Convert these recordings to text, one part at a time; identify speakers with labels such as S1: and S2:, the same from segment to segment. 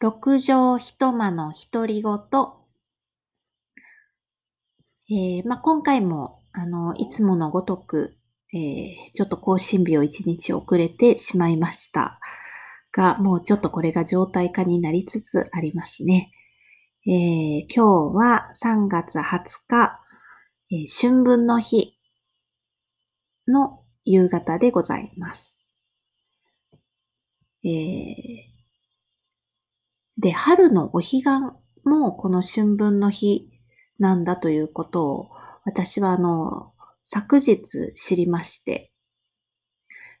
S1: 六畳一間の独り言。えーまあ、今回も、あの、いつものごとく、えーちょっと更新日を一日遅れてしまいましたが、もうちょっとこれが状態化になりつつありますね。えー今日は3月20日、えー春分の日の夕方でございます。えーで、春のお彼岸もこの春分の日なんだということを、私はあの、昨日知りまして、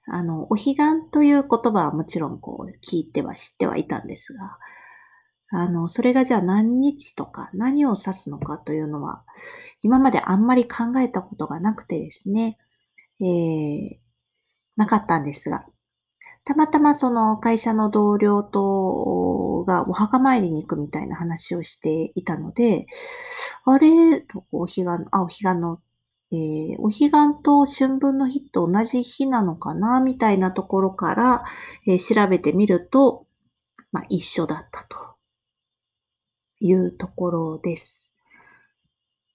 S1: あの、お彼岸という言葉はもちろんこう聞いては知ってはいたんですが、あの、それがじゃあ何日とか何を指すのかというのは、今まであんまり考えたことがなくてですね、えー、なかったんですが、たまたまその会社の同僚とがお墓参りに行くみたいな話をしていたので、あれ、お彼岸、あ、お彼岸の、えーお彼岸と春分の日と同じ日なのかな、みたいなところから、えー調べてみると、まあ、一緒だったというところです。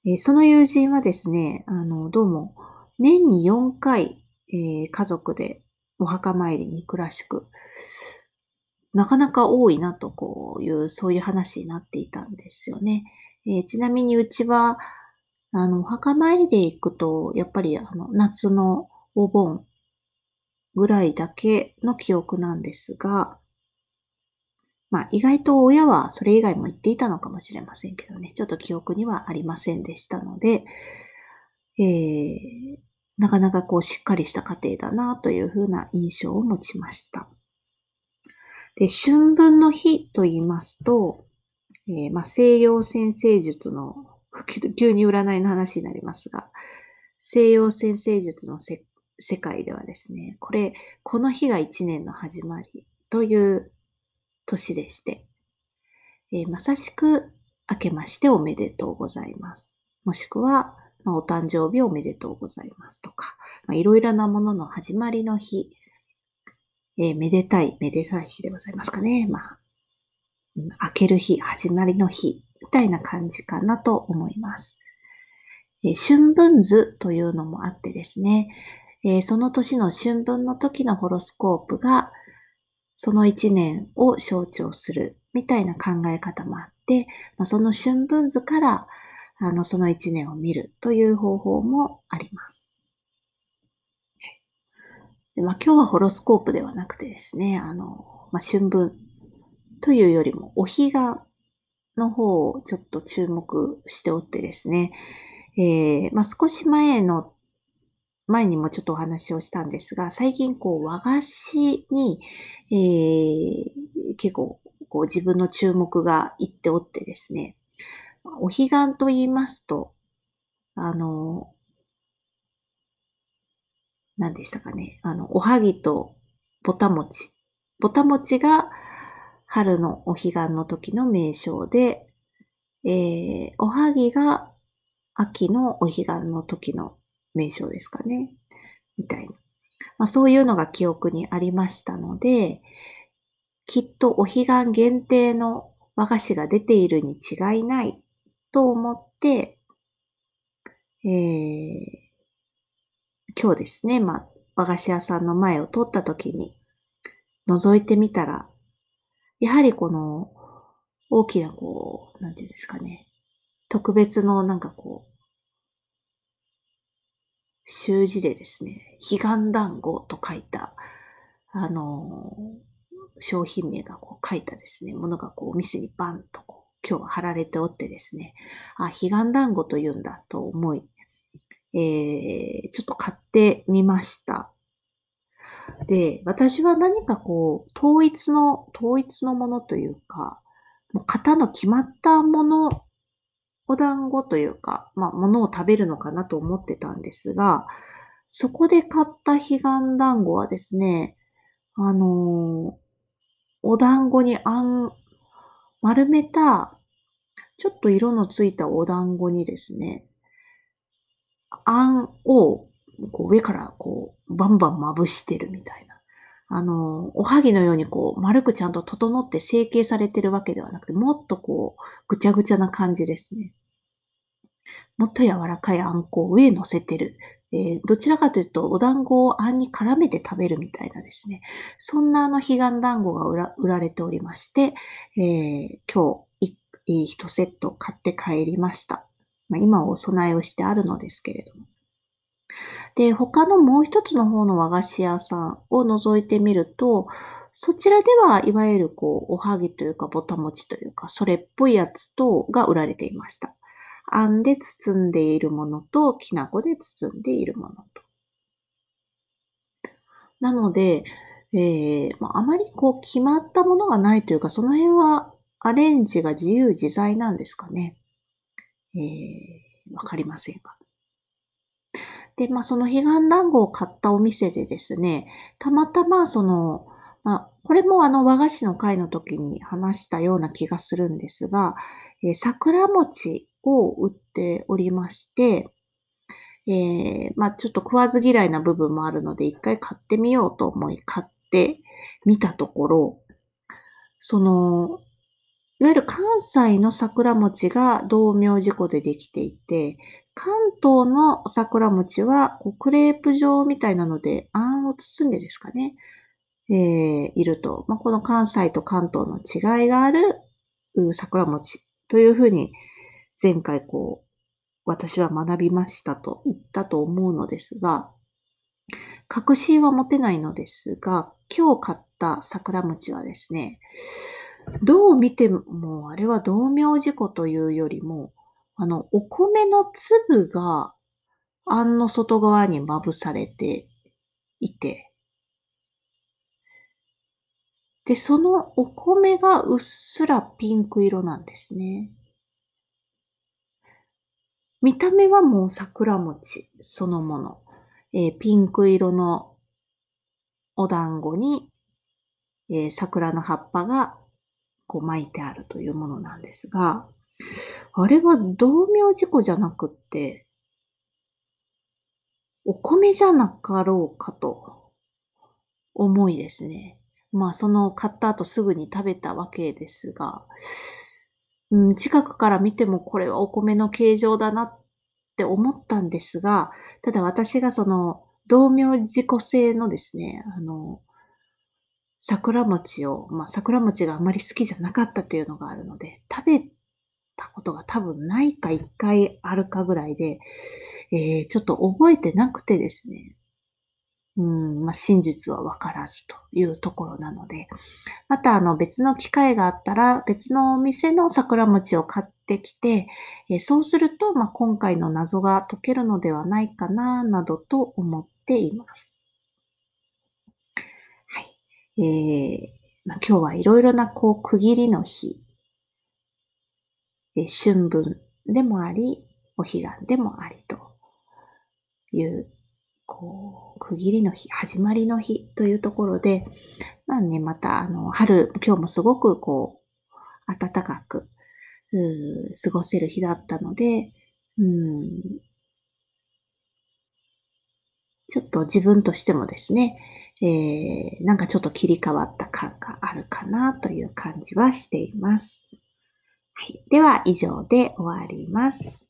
S1: えーその友人はですね、あの、どうも、年に4回、えー家族でお墓参りに行くらしく、なかなか多いなと、こういう、そういう話になっていたんですよね。えーちなみにうちは、あの、お墓参りで行くと、やっぱり、あの、夏のお盆ぐらいだけの記憶なんですが、まあ、意外と親はそれ以外も言っていたのかもしれませんけどね、ちょっと記憶にはありませんでしたので、えーなかなかこうしっかりした家庭だなというふうな印象を持ちました。で、春分の日と言いますと、えーまあ、西洋先生術の、急に占いの話になりますが、西洋先生術のせ世界ではですね、これ、この日が一年の始まりという年でして、えーまさしく明けましておめでとうございます。もしくは、まあ、お誕生日おめでとうございますとか、まあ、いろいろなものの始まりの日、えーめでたい、めでたい日でございますかね。まあ、明ける日、始まりの日、みたいな感じかなと思います。えー春分図というのもあってですね、えーその年の春分の時のホロスコープが、その一年を象徴するみたいな考え方もあって、まあ、その春分図から、あの、その一年を見るという方法もあります。でまあ、今日はホロスコープではなくてですね、あの、まあ、春分というよりも、お彼岸の方をちょっと注目しておってですね、えーまあ、少し前の、前にもちょっとお話をしたんですが、最近こう和菓子に、えー結構こう自分の注目がいっておってですね、お彼岸と言いますと、あの、何でしたかね、あの、おはぎとぼたもち。ぼたもちが春のお彼岸の時の名称で、えー、おはぎが秋のお彼岸の時の名称ですかね。みたいな。まあ、そういうのが記憶にありましたので、きっとお彼岸限定の和菓子が出ているに違いないと思って、えー今日ですね、まあ、和菓子屋さんの前を通った時に覗いてみたら、やはりこの大きなこう、なんていうんですかね、特別のなんかこう、習字でですね、彼岸団子と書いた、あの商品名がこう書いたですね、ものがこうお店にバンとこう今日は貼られておってですね、あ、彼岸団子というんだと思い、えー、ちょっと買ってみました。で、私は何かこう、統一の、統一のものというか、もう型の決まったもの、お団子というか、まあ、ものを食べるのかなと思ってたんですが、そこで買った彼岸団子はですね、あのーお団子にあん、丸めた、ちょっと色のついたお団子にですね、あんをこう上からこうバンバンまぶしてるみたいな。あの、おはぎのようにこう、丸くちゃんと整って成形されてるわけではなくて、もっとこう、ぐちゃぐちゃな感じですね。もっと柔らかいあんこを上に乗せてる。えー、どちらかというと、お団子をあんに絡めて食べるみたいなですね。そんなあの、彼岸団子が売られておりまして、えー、今日、1セット買って帰りました。まあ、今お供えをしてあるのですけれども。で、他のもう一つの方の和菓子屋さんを覗いてみると、そちらではいわゆるこう、おはぎというか、ぼたもちというか、それっぽいやつとが売られていました。あんで包んでいるものと、きな粉で包んでいるものと。なので、えー、あまりこう決まったものがないというか、その辺はアレンジが自由自在なんですかね。えー、わかりませんが。で、まあ、その彼岸団子を買ったお店でですね、たまたまその、まあ、これもあの和菓子の会の時に話したような気がするんですが、えー、桜餅を売っておりまして、えー、まあ、ちょっと食わず嫌いな部分もあるので、一回買ってみようと思い買ってみたところ、その、いわゆる関西の桜餅が道明寺粉でできていて、関東の桜餅はこうクレープ状みたいなので、あんを包んでですかね、えー、いると。まあ、この関西と関東の違いがある桜餅というふうに前回こう、私は学びましたと言ったと思うのですが、確信は持てないのですが、今日買った桜餅はですね、どう見ても、あれは道明寺粉というよりも、あの、お米の粒が、あんの外側にまぶされていて、で、そのお米がうっすらピンク色なんですね。見た目はもう桜餅そのもの。えー、ピンク色のお団子に、えー、桜の葉っぱがこう巻いてあるというものなんですが、あれは同名事故じゃなくって、お米じゃなかろうかと思いですね。まあ、その買った後すぐに食べたわけですが、うん、近くから見てもこれはお米の形状だなって思ったんですが、ただ私がその、同名自己製のですね、あの、桜餅を、まあ、桜餅があまり好きじゃなかったというのがあるので、食べたことが多分ないか一回あるかぐらいで、えー、ちょっと覚えてなくてですね、うん、まあ、真実はわからずというところなので、またあの別の機会があったら別のお店の桜餅を買ってきて、え、そうすると、まあ、今回の謎が解けるのではないかな、などと思っています。はい。えー、まあ、今日はいろいろなこう区切りの日、え春分でもあり、お彼岸でもありという、こう、区切りの日、始まりの日というところで、まあね、また、あの、春、今日もすごくこう、暖かく、過ごせる日だったので、うん、ちょっと自分としてもですね、えー、なんかちょっと切り替わった感があるかなという感じはしています。はい。では、以上で終わります。